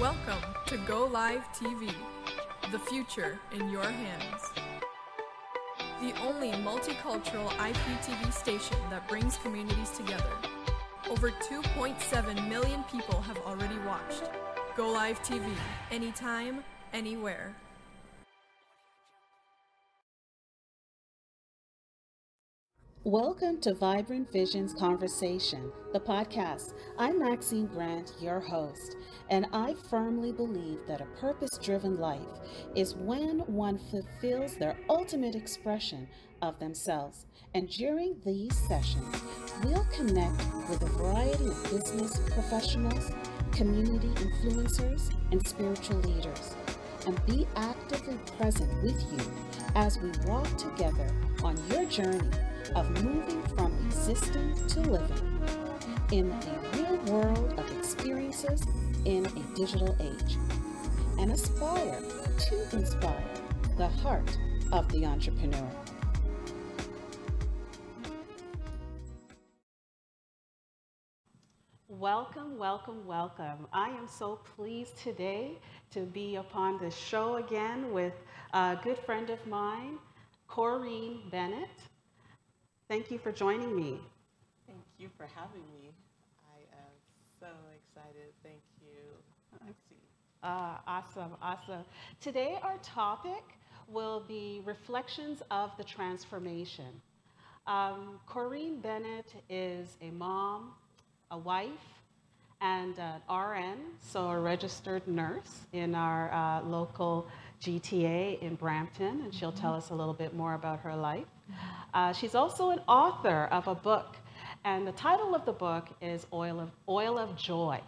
Welcome to Go Live TV, the future in your hands. The only multicultural IPTV station that brings communities together. Over 2.7 million people have already watched. Go Live TV, anytime, anywhere. Welcome to Vibrant Visions Conversation, the podcast. I'm Maxine Grant, your host, and I firmly believe that a purpose driven life is when one fulfills their ultimate expression of themselves. And during these sessions, we'll connect with a variety of business professionals, community influencers, and spiritual leaders, and be actively present with you as we walk together on your journey of moving from existing to living in a real world of experiences in a digital age and aspire to inspire the heart of the entrepreneur. Welcome, welcome, welcome. I am so pleased today to be upon this show again with a good friend of mine, Koreen Bennett. Thank you for joining me. Thank you for having me. I am so excited. Thank you, Maxine. Uh, awesome, awesome. Today, our topic will be reflections of the transformation. Um, Koreen Bennett is a mom, a wife, and an RN, so a registered nurse in our uh, local GTA in Brampton, and she'll tell us a little bit more about her life. Uh, she's also an author of a book, and the title of the book is Oil of, Oil of Joy.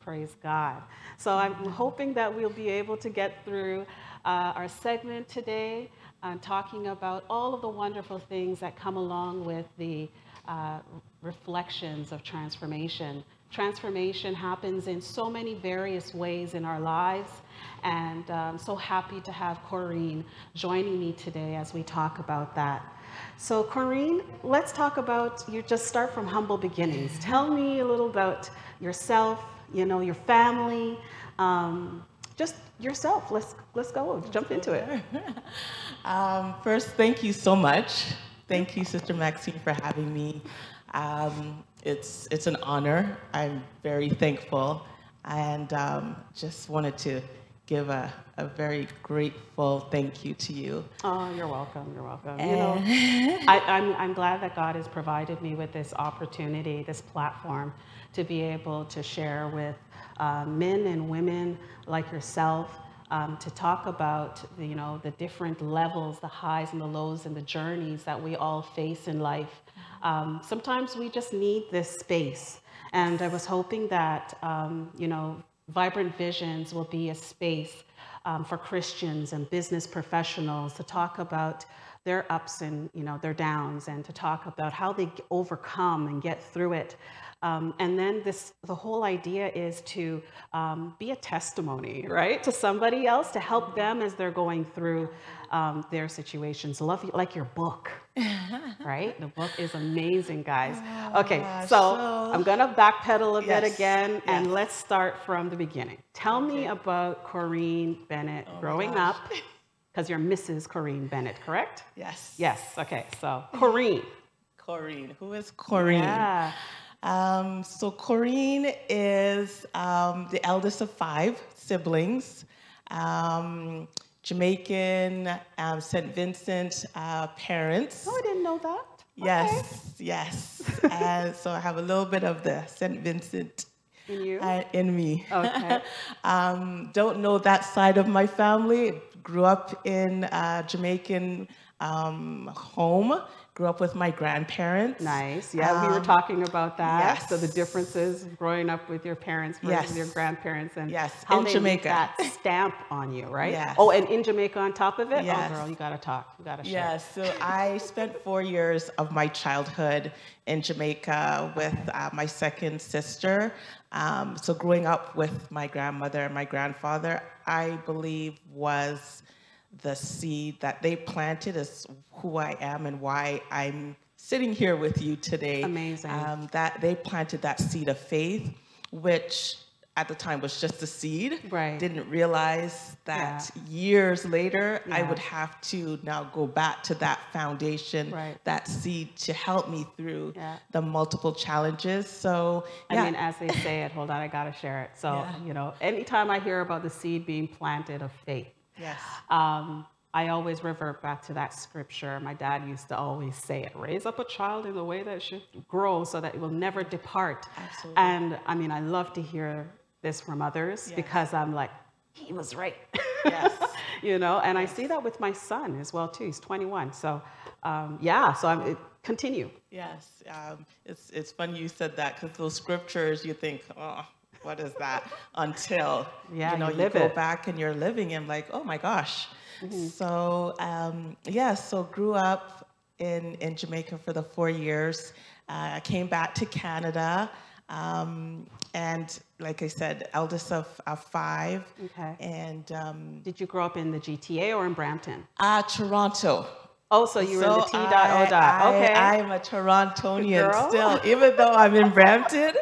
Praise God. So I'm hoping that we'll be able to get through uh, our segment today, uh, talking about all of the wonderful things that come along with the uh, reflections of transformation. Transformation happens in so many various ways in our lives, and I'm um, so happy to have Koreen joining me today as we talk about that. So, Koreen, let's talk about you. Just start from humble beginnings. Tell me a little about yourself. You know, your family. Um, just yourself. Let's let's go. Jump into it. um, first, thank you so much. Thank you, Sister Maxine, for having me. Um, it's it's an honor. I'm very thankful, and um, just wanted to give a, a very grateful thank you to you. Oh, you're welcome. You're welcome. And you know, I, I'm, I'm glad that God has provided me with this opportunity, this platform, to be able to share with uh, men and women like yourself um, to talk about the, you know the different levels, the highs and the lows, and the journeys that we all face in life. Um, sometimes we just need this space, and I was hoping that um, you know Vibrant Visions will be a space um, for Christians and business professionals to talk about their ups and you know their downs and to talk about how they overcome and get through it um, and then this, the whole idea is to um, be a testimony, right, to somebody else to help them as they're going through um, their situations. Love like your book, right? The book is amazing, guys. Oh, okay, so, so, I'm gonna backpedal a yes, bit again, yes. and let's start from the beginning. Tell okay. me about Koreen Bennett oh growing up, because you're Mrs. Koreen Bennett, correct? Yes. Yes. Okay. So Koreen. Koreen. Who is Koreen? Yeah. Um, so Koreen is um, the eldest of five siblings. Um, Jamaican, um, St. Vincent uh, parents. Oh, I didn't know that. Yes, okay. yes. and so I have a little bit of the St. Vincent in you? Uh, in me. Okay. um, don't know that side of my family. Grew up in a Jamaican um, home grew up with my grandparents. Nice. Yeah, um, we were um, talking about that. Yes. So the differences growing up with your parents versus yes. your grandparents and yes. how in they Jamaica. that stamp on you, right? Yes. Oh, and in Jamaica on top of it? Yes. Oh, girl, you got to talk. You got to share. Yes. So I spent four years of my childhood in Jamaica with uh, my second sister. Um, so growing up with my grandmother and my grandfather, I believe was the seed that they planted is who I am and why I'm sitting here with you today. Amazing. Um, that they planted that seed of faith, which at the time was just a seed. Right. Didn't realize that years later I would have to now go back to that foundation, Right. that seed to help me through Yeah. the multiple challenges. So I mean, as they say it, hold on, I gotta share it. So, Yeah. you know, anytime I hear about the seed being planted of faith, yes, um, I always revert back to that scripture. My dad used to always say it raise up a child in the way that should grow so that it will never depart. Absolutely. And I mean, I love to hear this from others Yes. because I'm like, he was right. Yes. you know, and I see that with my son as well, too. He's 21. So, um, yeah, so I'm, it, continue. yes. Um, it's it's funny you said that because those scriptures you think, oh, what is that? Until Yeah, you know you you, go it. back and you're living and like, oh my gosh. Mm-hmm. So um, yeah, so grew up in in Jamaica for the four years. Uh, I came back to Canada. Um, and like I said, eldest of, of five. Okay. And um, Did you grow up in the GTA or in Brampton? uh, Toronto. Oh, so you were in the T dot O I- dot. I- Okay. I'm a Torontonian Girl. still, even though I'm in Brampton.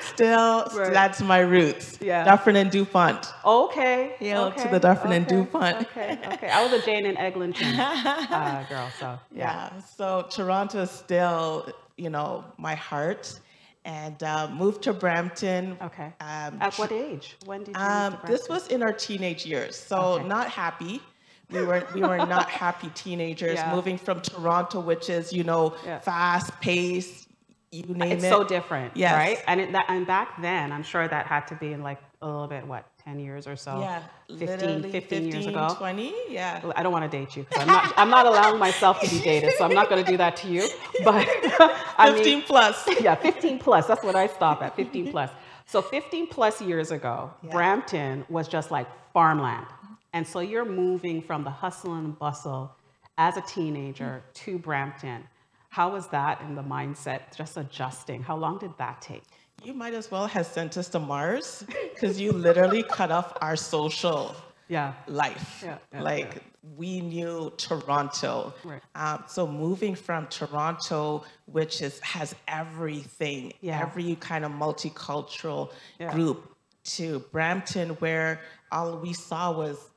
Still, Right. that's my roots. Yeah. Dufferin and Dupont. Okay. Hail to the Dufferin and okay, Dupont. Okay. Okay. I was a Jane and Eglinton uh, girl, so yeah. Yeah. So Toronto is still, you know, my heart. And uh, moved to Brampton. Okay. Um, At what age? When did you? move Um, this was in our teenage years, so Okay. not happy. We were we were not happy teenagers Yeah. moving from Toronto, which is you know Yeah. fast paced. You name It's it. so different, Yes. right? And it, that, and back then, I'm sure that had to be in like a little bit, what, 10 years or so? Yeah, 15, literally 15 years ago. 20, yeah. I don't want to date you because I'm not, I'm not allowing myself to be dated, so I'm not going to do that to you. But I 15 mean, plus. yeah, 15 plus. That's what I stop at, 15 plus. So 15 plus years ago, Yeah. Brampton was just like farmland. And so you're moving from the hustle and bustle as a teenager to Brampton. How was that in the mindset, just adjusting? How long did that take? You might as well have sent us to Mars because you literally cut off our social Yeah. life. Yeah, yeah, like we knew Toronto. Right. Um, so moving from Toronto, which is has everything, Yeah. every kind of multicultural Yeah. group, to Brampton, where all we saw was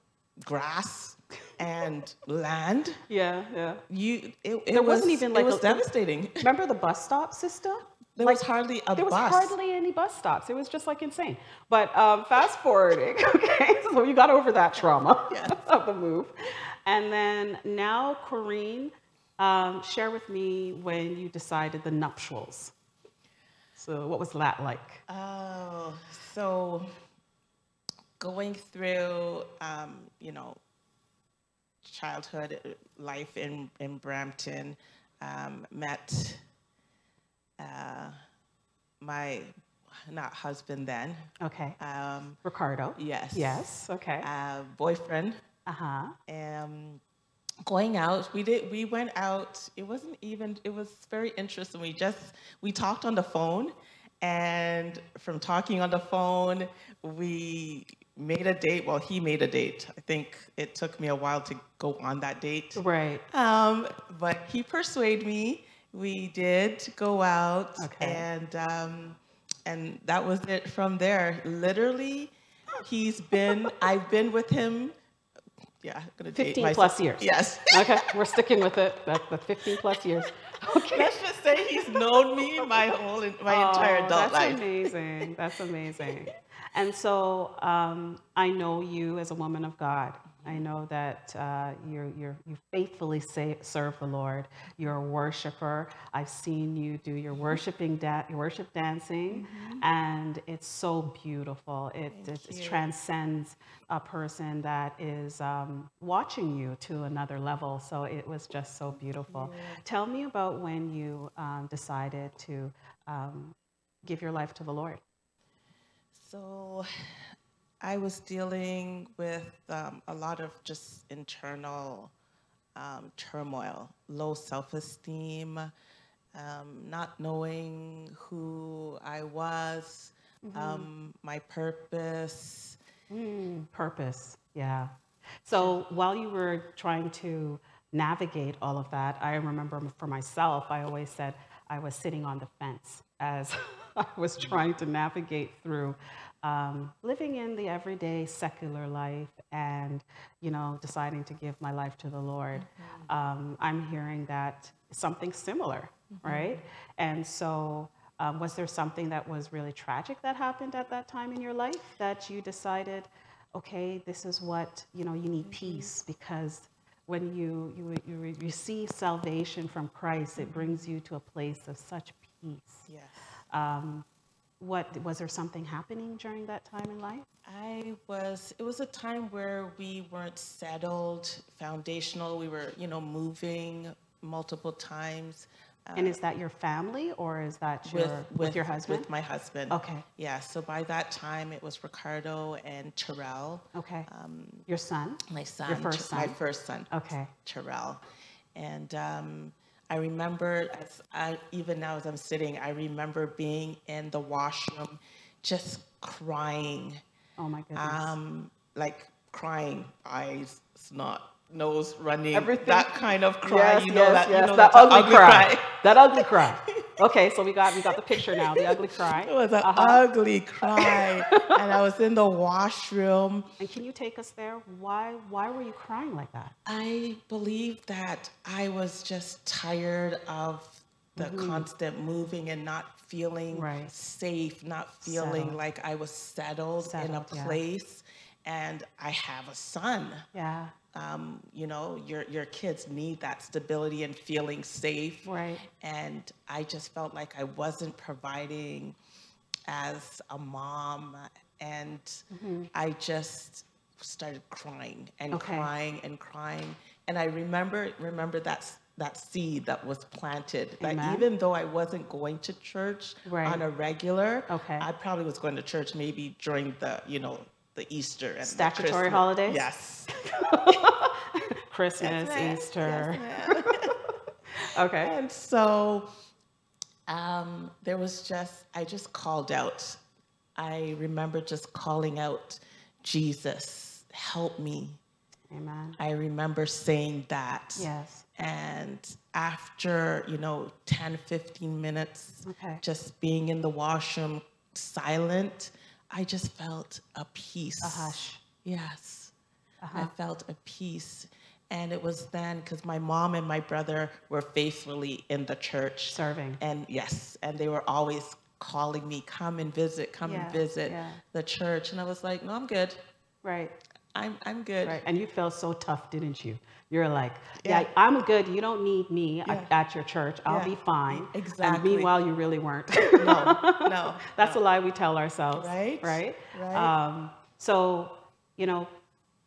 grass and land. Yeah, yeah. You, it, it There was, wasn't even like it was a- devastating. Remember the bus stop system? There Like, was hardly a there was hardly any bus stops. It was just like insane. But um, fast forwarding, okay, so you got over that trauma of the move. And then now, Koreen, um, share with me when you decided the nuptials. So, what was that like? Oh, so going through, um, you know, childhood uh, life in, in Brampton, um, met uh, my, not husband then, Okay. um, Ricardo? yes. Yes. Okay. Uh, boyfriend. Uh huh. um, going out we did we went out it wasn't even it was very interesting we just we talked on the phone and from talking on the phone we made a date well he made a date i think it took me a while to go on that date Right. um, but he persuaded me we did go out Okay. and um, and that was it from there literally he's been i've been with him yeah, I'm gonna date 15 myself. plus years. Yes. Okay, we're sticking with it. That's the 15 plus years. Okay. Let's just say he's known me my whole my entire Oh, adult that's life. That's amazing. That's amazing. And so um, I know you as a woman of God. I know that uh, you're, you're, you faithfully say, serve the Lord. You're a worshiper. I've seen you do your worshiping, da- your worship dancing, and it's so beautiful. It, it, it transcends a person that is um, watching you to another level. So it was just so beautiful. Tell me about when you um, decided to um, give your life to the Lord. So I was dealing with um, a lot of just internal um, turmoil, low self esteem, um, not knowing who I was, um, my purpose. Mm, purpose, yeah. So while you were trying to navigate all of that, I remember for myself, I always said I was sitting on the fence as I was trying to navigate through um, living in the everyday secular life and, you know, deciding to give my life to the Lord, um, I'm hearing that something similar, right? And so, um, was there something that was really tragic that happened at that time in your life that you decided, okay, this is what, you know, you need peace because when you, you, you receive salvation from Christ, it brings you to a place of such peace. Yes. Um, what was there something happening during that time in life? I was, it was a time where we weren't settled, foundational. We were, you know, moving multiple times. uh, and is that your family or is that your with, your husband? With my husband. Okay. Yeah. So by that time, it was Ricardo and Terrell, okay. your son. my son. Your first son? My first son. Okay. Terrell. And um, I remember, as I, even now as I'm sitting, I remember being in the washroom just crying, Oh my goodness. um, like crying, eyes, snot, nose running, Everything. that kind of cry. yes, you know yes, that, you know that that's a ugly, cry. that ugly cry. Okay, so we got we got the picture now. The ugly cry. It was an Uh-huh. ugly cry, and I was in the washroom. And can you take us there? Why why were you crying like that? I believe that I was just tired of the constant moving and not feeling Mm-hmm. Right. safe, not feeling Settled. like I was settled, in a Settled, yeah. place. And I have a son. Yeah. Um, you know, your your kids need that stability and feeling safe. Right. And I just felt like I wasn't providing as a mom, and I just started crying and Okay. crying and crying. And I remember remember that that seed that was planted. That even though I wasn't going to church Right. on a regular, Okay. I probably was going to church maybe during the you know the Easter and the Statutory holidays? Yes. Christmas, ma'am. Easter. Yes. Okay. And so um, there was just, I just called out. I remember just calling out, Jesus, help me. Amen. I remember saying that. Yes. And after, you know, 10, 15 minutes, Okay. just being in the washroom silent, I just felt a peace. A hush. Yes. Uh-huh. I felt a peace. And it was then because my mom and my brother were faithfully in the church. Serving. And yes, and they were always calling me, come and visit, come Yeah, and visit yeah. the church. And I was like, no, I'm good. Right. I'm, I'm good. Right. And you felt so tough, didn't you? You're like, yeah, Yeah. I'm good. You don't need me at- Yeah. at your church. I'll Yeah. be fine. Exactly. And meanwhile, you really weren't. No, no. That's a lie we tell ourselves. Right, Right. right. Um, so, you know,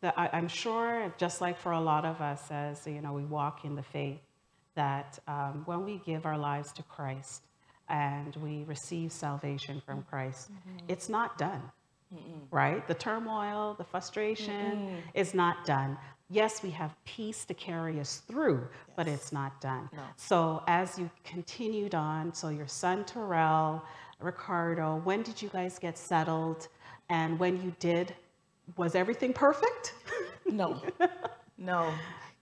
the, I, I'm sure, just like for a lot of us, as you know, we walk in the faith, that um, when we give our lives to Christ and we receive salvation from Christ, Mm-hmm. it's not done. Right? The turmoil, the frustration is not done. Yes, we have peace to carry us through, but it's not done. No. So as you continued on, so your son Terrell, Ricardo, when did you guys get settled? And when you did, was everything perfect? No, no.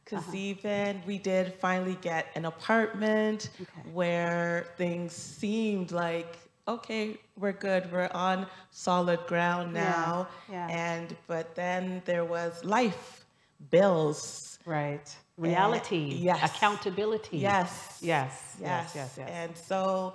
Because Uh-huh. even we did finally get an apartment Okay. where things seemed like, okay, we're good, we're on solid ground now. yeah. yeah. And, but then there was life, bills. Right. Reality. yes. Accountability. Yes. Yes. Yes. Yes. Yes. And so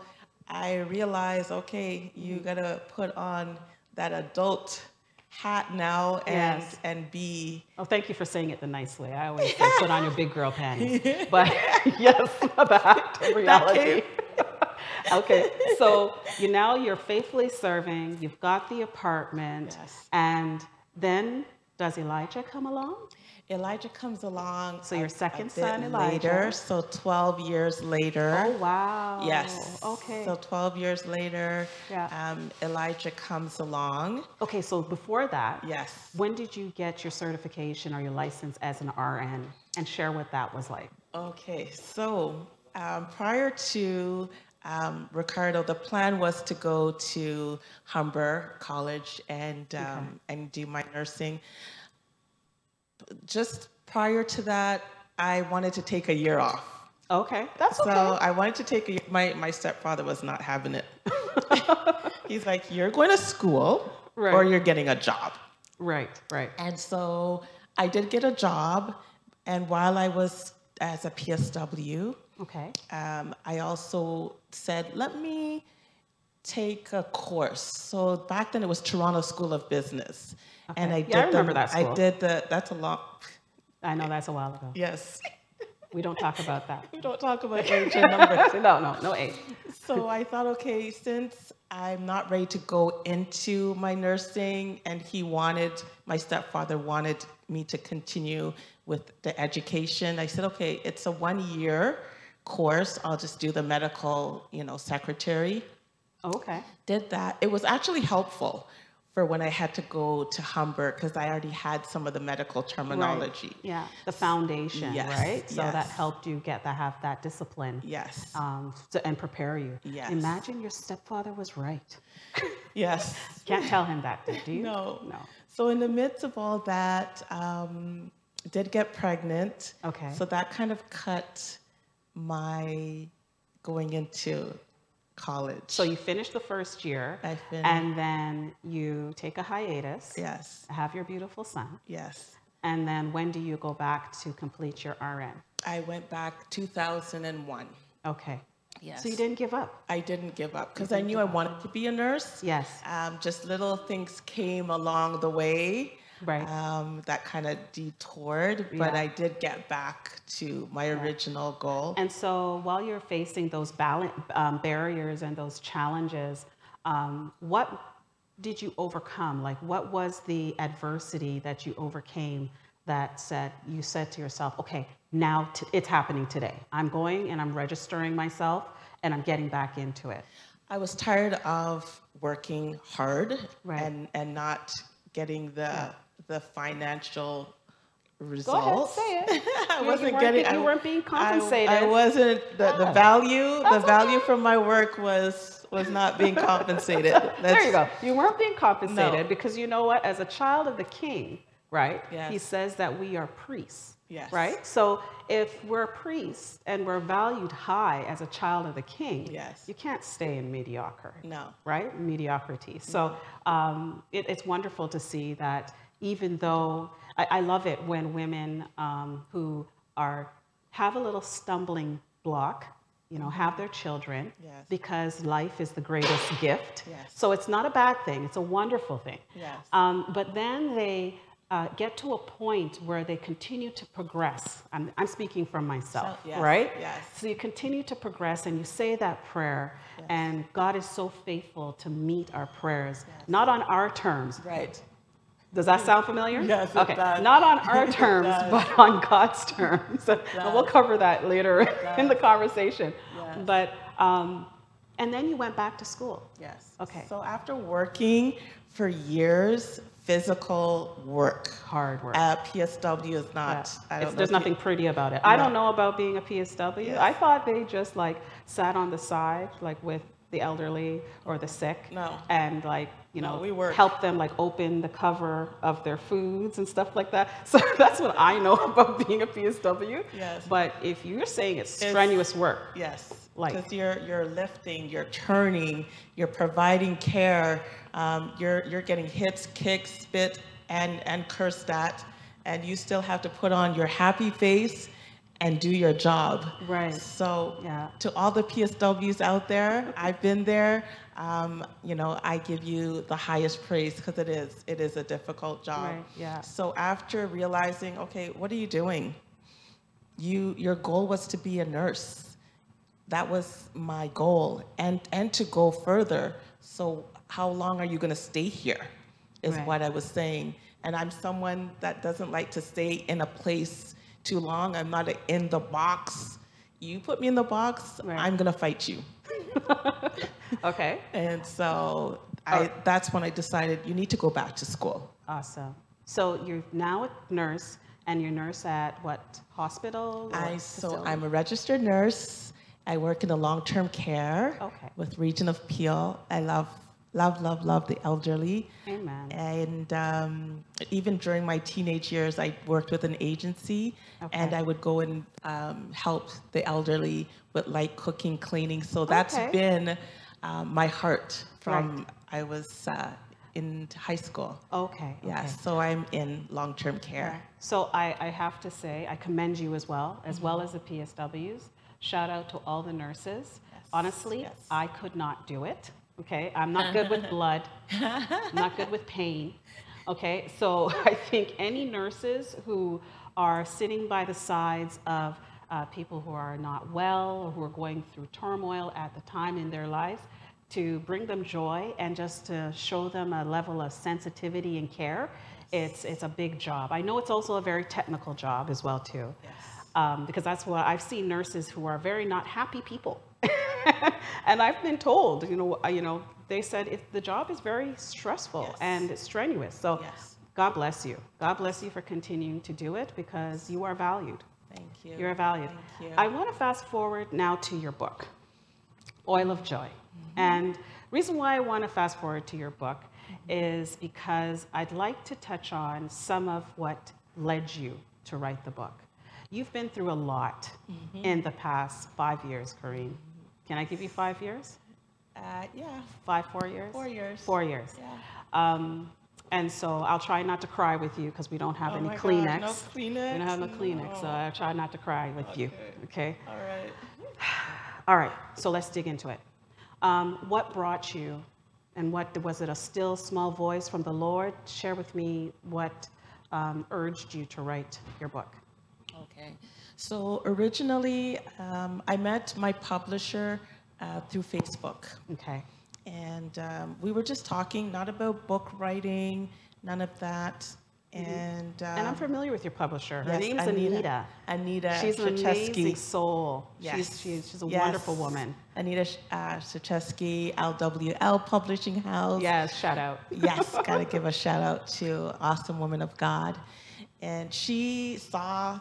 I realized, okay, you Mm-hmm. gotta put on that adult hat now and Yes. and be Oh, thank you for saying it the nice way. I always say put on your big girl panties. But yes, that reality. okay, so you now you're faithfully serving, you've got the apartment, Yes. and then does Elijah come along? Elijah comes along. So your a- second a son, Elijah. later, so 12 years later. Oh wow. Yes. Okay. So 12 years later, Yeah. um, Elijah comes along. okay, so before that, Yes. when did you get your certification or your license as an RN? And share what that was like. Okay, so um, prior to um, Ricardo, the plan was to go to Humber College and um, and do my nursing. Just prior to that, I wanted to take a year off. Okay, that's okay. So I wanted to take a, my my stepfather was not having it. He's like, "You're going to school, Right. or you're getting a job. Right, right. And so I did get a job, and while I was as a PSW, Okay. um, I also said, let me take a course. So back then it was Toronto School of Business, and I did. Yeah, I remember the, that school. I did the. That's a long. I know that's a while ago. Yes. We don't talk about that. we don't talk about age and numbers. no, no, no age. So I thought, okay, since I'm not ready to go into my nursing, and he wanted, my stepfather wanted me to continue with the education, I said, okay, it's a one year course. I'll just do the medical, you know, secretary. Oh, okay. Did that. It was actually helpful for when I had to go to Humber because I already had some of the medical terminology. Right. Yeah, the foundation, Yes, right? So that helped you get that have that discipline. Yes. Um, to, and prepare you. Yes. Imagine your stepfather was right. Yes. Can't tell him that, do you? No. No. So in the midst of all that, um, did get pregnant. Okay. So that kind of cut my going into college. So you finish the first year, and then you take a hiatus. yes, Have your beautiful son, yes. and then when do you go back to complete your RN? I went back 2001. Okay. Yes. So you didn't give up. I didn't give up because I knew I wanted to be a nurse. Yes. Um, just little things came along the way. Right. Um, that kind of detoured, but Yeah. I did get back to my original goal. And so while you're facing those balance, um, barriers and those challenges, um, what did you overcome? Like, what was the adversity that you overcame that said, you said to yourself, okay, now t- it's happening today. I'm going and I'm registering myself and I'm getting back into it. I was tired of working hard Right. and, and not getting the the financial results. Go ahead, say it. I You- wasn't getting. be- you weren't being compensated. I, wasn't. The, the Yeah. value. The value okay. from my work was was not being compensated. there you go. You weren't being compensated No. because you know what? As a child of the king, right? Yes. He says that we are priests. Yes. Right? So if we're priests and we're valued high as a child of the king, Yes. you can't stay in mediocre. No. Right? Mediocrity. So um, it, it's wonderful to see that even though I, I love it when women um, who are have a little stumbling block, you know, have their children Yes. because life is the greatest gift. Yes. So it's not a bad thing, it's a wonderful thing. Yes. Um, but then they uh, get to a point where they continue to progress. I'm, I'm speaking from myself, So- yes, right? yes. So you continue to progress and you say that prayer, and God is so faithful to meet our prayers, not on our terms. Right. Does that sound familiar? Yes, it okay. does. Not on our terms, but on God's terms. and we'll cover that later in the conversation. Yes. But um, and then you went back to school. Yes. Okay. So after working for years, physical work. Hard work. Uh, PSW is not. Yeah. I don't there's if nothing pretty about it. I don't know about being a PSW. Yes. I thought they just like sat on the side, like with the elderly or the sick, No. and like you No, know we work. help them like open the cover of their foods and stuff like that. So that's what I know about being a PSW. Yes. But if you're saying it's It's- strenuous work, Yes, Like- because you're you're lifting, you're turning, you're providing care, um, you're you're getting hits, kicks, spit, and and cursed at, and you still have to put on your happy face and do your job. Right. So Yeah. to all the PSWs out there, I've been there. Um, you know, I give you the highest praise because it is it is a difficult job. Right, yeah. So after realizing, okay, what are you doing? You your goal was to be a nurse that was my goal and and to go further so how long are you going to stay here is Right. what i was saying and i'm someone that doesn't like to stay in a place too long i'm not a in the box you put me in the box Right. i'm going to fight you okay, and so I, oh. that's when i decided you need to go back to school awesome. So you're now a nurse, and you're nurse at what hospital? I so? I'm a registered nurse. I work in the long-term care Okay. with Region of Peel. I love, love, love, love the elderly. Amen. And um, even during my teenage years, I worked with an agency, and I would go and um, help the elderly with light cooking, cleaning. So that's Okay. been um, my heart from I was uh, in high school. Okay. Yes, okay. so I'm in long-term care. So I, I have to say, I commend you as well, as well as the PSWs. Shout out to all the nurses. Yes, Honestly, yes. I could not do it. Okay, I'm not good with blood. I'm not good with pain. Okay, so I think any nurses who are sitting by the sides of uh, people who are not well or who are going through turmoil at the time in their lives, to bring them joy and just to show them a level of sensitivity and care, it's, it's a big job. I know it's also a very technical job as well too. Yes. Um, because that's what I've seen nurses who are very not happy people. and I've been told, you know, you know, they said it, the job is very stressful Yes. and strenuous. So Yes. God bless you. God bless you for continuing to do it because you are valued. Thank you. You're valued. Thank you. I want to fast forward now to your book, Oil of Joy. Mm-hmm. And reason why I want to fast forward to your book mm-hmm. is because I'd like to touch on some of what led you to write the book. You've been through a lot mm-hmm. in the past five years, Koreen. Can I give you five years? Uh, yeah, Five, four years? four years. Four years. Yeah. Um, and so I'll try not to cry with you because we don't have Oh any my God, Kleenex. no Kleenex? We don't have no Kleenex, so I'll try not to cry with you. Okay. All right. All right. So let's dig into it. Um, what brought you, and what was it? A still small voice from the Lord? Share with me what um, urged you to write your book. Okay. So originally, um, I met my publisher uh, through Facebook. Okay. And um, we were just talking, not about book writing, none of that. And, um, and I'm familiar with your publisher. Her yes, name's Anita. Anita She's an amazing soul. Yes. She's, she's, she's a Yes. wonderful woman. Anita uh, LWL Publishing House. Yes, shout out. yes, gotta give a shout out to awesome woman of God. And she saw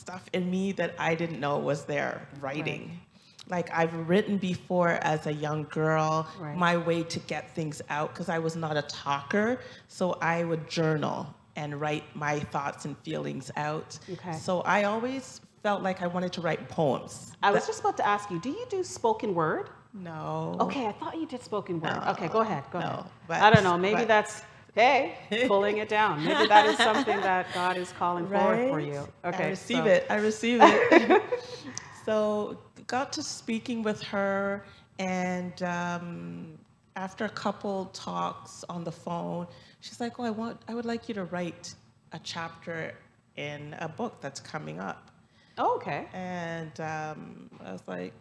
stuff in me that I didn't know was there writing. Like I've written before as a young girl, Right. my way to get things out because I was not a talker. So I would journal and write my thoughts and feelings out. Okay. So I always felt like I wanted to write poems. I was just about to ask you, do you do spoken word? No. Okay, I thought you did spoken word. No, okay, go ahead. Go no, ahead. but- I don't know. Maybe but- that's hey, pulling it down. Maybe that is something that God is calling forward for you. Okay, I receive so- it. I receive it. so got to speaking with her, and um, after a couple talks on the phone, she's like, "Oh, I want, I would like you to write a chapter in a book that's coming up." Oh, okay. And um, I was like,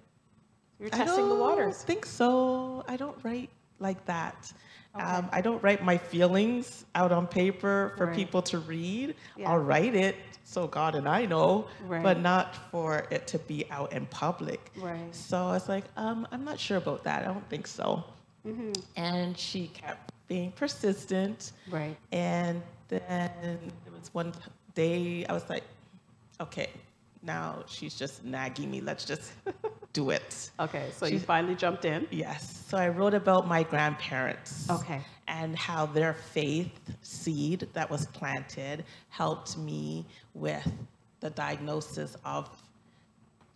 You're testing the don't waters. think so. I don't write like that. Um, I don't write my feelings out on paper for Right. people to read. Yeah. I'll write it so God and I know, Right. but not for it to be out in public. Right. So I was like, um, I'm not sure about that. I don't think so. Mm-hmm. And she kept being persistent. Right. And then there was one day I was like, okay, now she's just nagging me. Let's just do it. Okay, so you finally jumped in. Yes. So I wrote about my grandparents. Okay. And how their faith seed that was planted helped me with the diagnosis of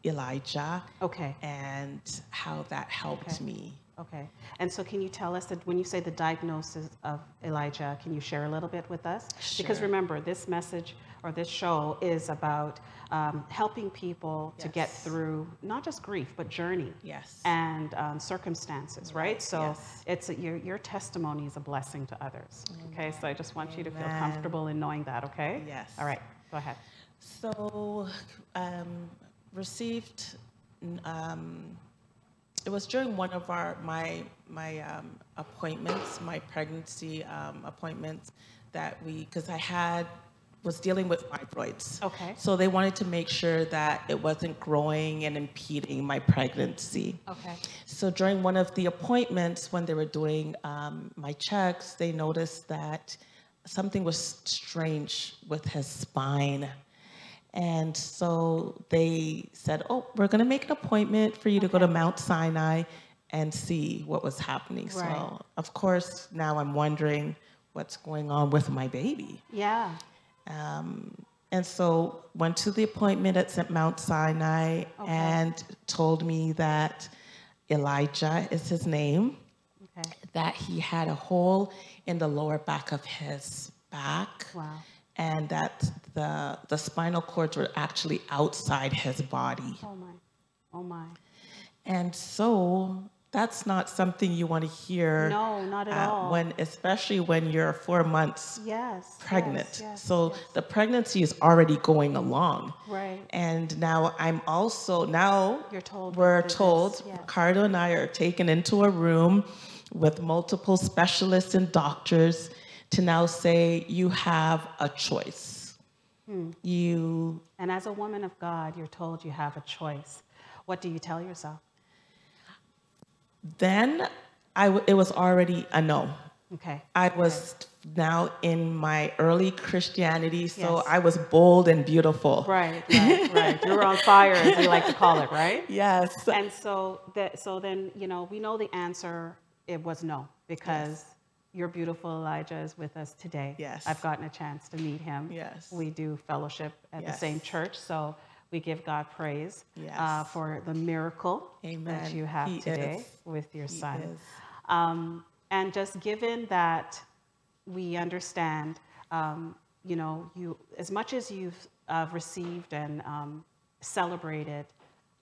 Elijah Okay. and how that helped Okay. me. Okay. And so, can you tell us that when you say the diagnosis of Elijah, can you share a little bit with us? Sure. Because remember, this message or this show is about um, helping people to get through not just grief, but journey. Yes. And um, circumstances, right? So yes. it's a, your your testimony is a blessing to others. Okay, so I just want you to feel comfortable in knowing that. Okay. Yes. All right. Go ahead. So, um, received. Um, it was during one of our my my um, appointments, my pregnancy um, appointments, that we because I had was dealing with fibroids. Okay. So they wanted to make sure that it wasn't growing and impeding my pregnancy. Okay. So during one of the appointments, when they were doing um, my checks, they noticed that something was strange with his spine. And so they said, Oh, we're going to make an appointment for you to go to Mount Sinai and see what was happening. Right. So, of course, now I'm wondering what's going on with my baby. Yeah. Um, and so went to the appointment at St. Mount Sinai Okay. and told me that Elijah is his name Okay. that he had a hole in the lower back of his back. Wow. And that the, the spinal cords were actually outside his body. Oh my. Oh my. And so that's not something you want to hear. No, not at uh, all. When, especially when you're four months Yes. pregnant. yes, yes, so yes. the pregnancy is already going along. Right. And now I'm also now You're told we're told yes. Ricardo and I are taken into a room with multiple specialists and doctors to now say you have a choice. Hmm. You And as a woman of God, you're told you have a choice. What do you tell yourself? Then I w- it was already a no. Okay. I was now in my early Christianity, so Yes. I was bold and beautiful. Right, right, right. You were on fire, as we like to call it, right? Yes. And so that so then, you know, we know the answer it was no because your beautiful Elijah is with us today. Yes. I've gotten a chance to meet him. Yes. We do fellowship at the same church, so we give God praise uh, for the miracle that you have He today is. with your He son. Um, and just given that we understand, um, you know, you as much as you've uh, received and um, celebrated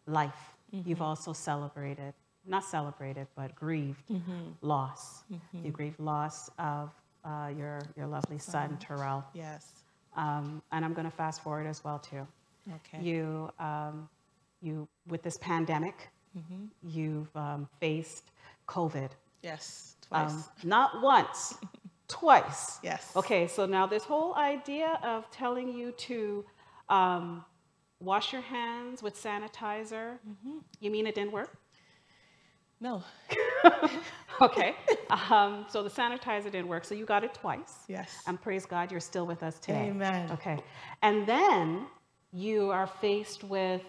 life, you've also celebrated, not celebrated, but grieved loss. You grieved loss of uh, your your lovely son Terrell. Yes. Um, and I'm going to fast forward as well too. Okay. You, um, you with this pandemic, you've um, faced COVID. Yes. Twice. Um, not once, twice. Yes. Okay, so now this whole idea of telling you to um, wash your hands with sanitizer, Mm-hmm. you mean it didn't work? no. Okay. um, so the sanitizer didn't work, so you got it twice. Yes. And praise God, you're still with us today. Amen. Okay. And then you are faced with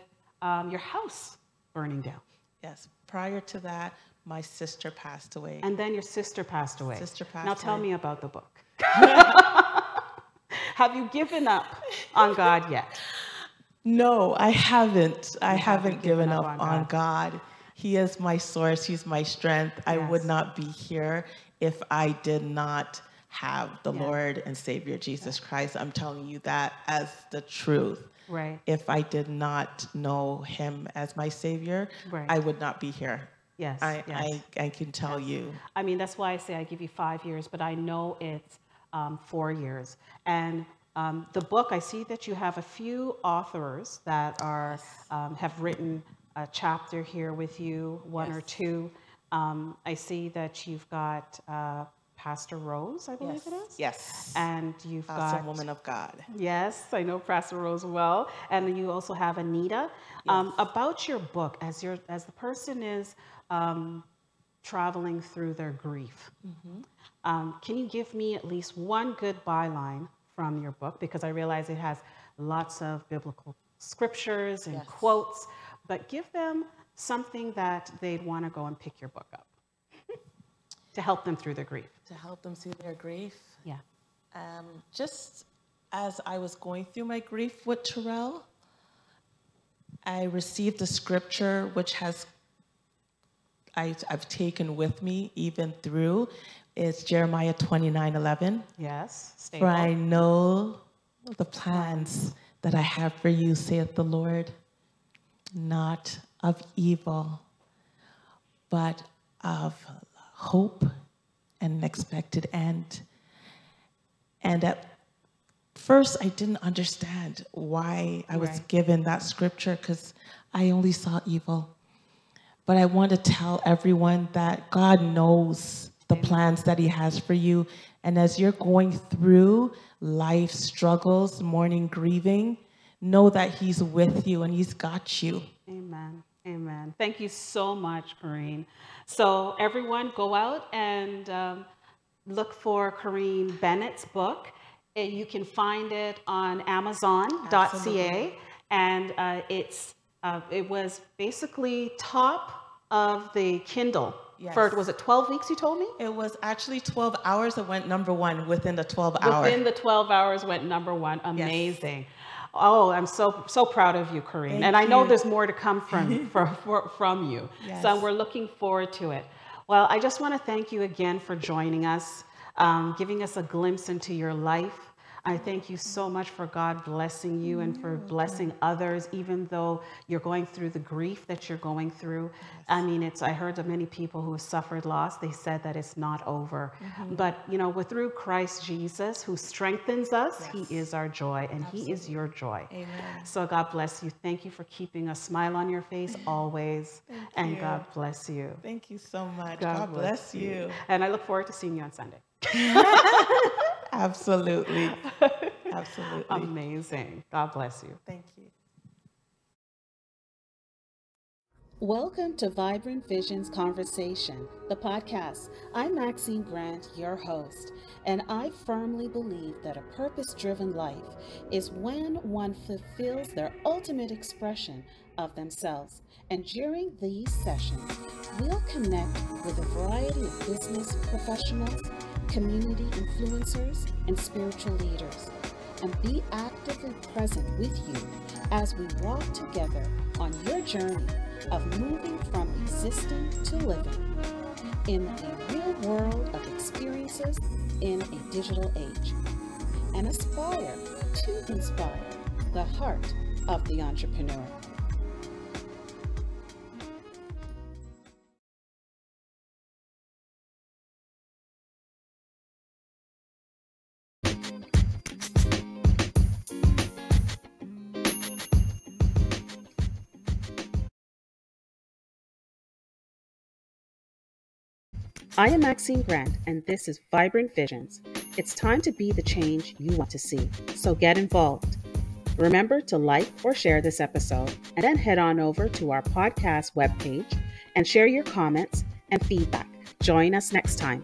um, your house burning down. Yes. Prior to that, my sister passed away. And then your sister passed away. Sister passed Now tell away. me about the book. Have you given up on God yet? no, I haven't. I haven't given, up, on on God. He is my source. He's my strength. I would not be here if I did not have the. Lord and Savior Jesus Christ. I'm telling you that as the truth. Right. If I did not know Him as my Savior, Right. I would not be here. Yes. I, yes. I, I can tell you. I mean, that's why I say I give you five years, but I know it's um, four years. And um, the book, I see that you have a few authors that are um, have written a chapter here with you, one or two. Um, I see that you've got uh, Pastor Rose, I believe it is. Yes. And you've Awesome got woman of God. Yes, I know Pastor Rose well, and you also have Anita. Um, about your book, as your as the person is um, traveling through their grief, um, can you give me at least one good byline from your book? Because I realize it has lots of biblical scriptures and Yes. quotes, but give them something that they'd want to go and pick your book up to help them through their grief. To help them through their grief. Yeah. Um, just as I was going through my grief with Terrell, I received a scripture which has I, I've taken with me even through. It's Jeremiah 29 11. Yes. For I know the plans that I have for you, saith the Lord, not of evil, but of hope an expected end. And at first, I didn't understand why I was Right. given that scripture because I only saw evil. But I want to tell everyone that God knows the plans that He has for you. And as you're going through life struggles, mourning, grieving, know that He's with you and He's got you. Amen. Amen. Thank you so much, Koreen. So, everyone, go out and um, look for Koreen Bennett's book. Uh, You can find it on Amazon.ca, Absolutely. and uh, it's uh, it was basically top of the Kindle for Yes. was it 12 weeks? You told me. It was actually 12 hours. It went number one within the 12 hours. Within the 12 hours went number one. Amazing. Oh, I'm so so proud of you, Koreen. Thank and I know you. there's more to come from for, for, from you. Yes. So we're looking forward to it. Well, I just want to thank you again for joining us, um, giving us a glimpse into your life. I thank you so much for God blessing you and for blessing others, even though you're going through the grief that you're going through. I mean, it's, I heard of many people who have suffered loss. They said that it's not over. Mm-hmm. But, you know, we're through Christ Jesus who strengthens us. Yes. He is our joy and Absolutely. He is your joy. Amen. So God bless you. Thank you for keeping a smile on your face always. and you. God bless you. Thank you so much. God, God bless, bless you. you. And I look forward to seeing you on Sunday. Absolutely. Absolutely. Amazing. God bless you. Thank you. Welcome to Vibrant Visions Conversation, the podcast. I'm Maxine Grant, your host, and I firmly believe that a purpose driven life is when one fulfills their ultimate expression of themselves. And during these sessions, we'll connect with a variety of business professionals community influencers, and spiritual leaders, and be actively present with you as we walk together on your journey of moving from existing to living in a real world of experiences in a digital age, and aspire to inspire the heart of the entrepreneur. I am Maxine Grant, and this is Vibrant Visions. It's time to be the change you want to see, so get involved. Remember to like or share this episode, and then head on over to our podcast webpage and share your comments and feedback. Join us next time.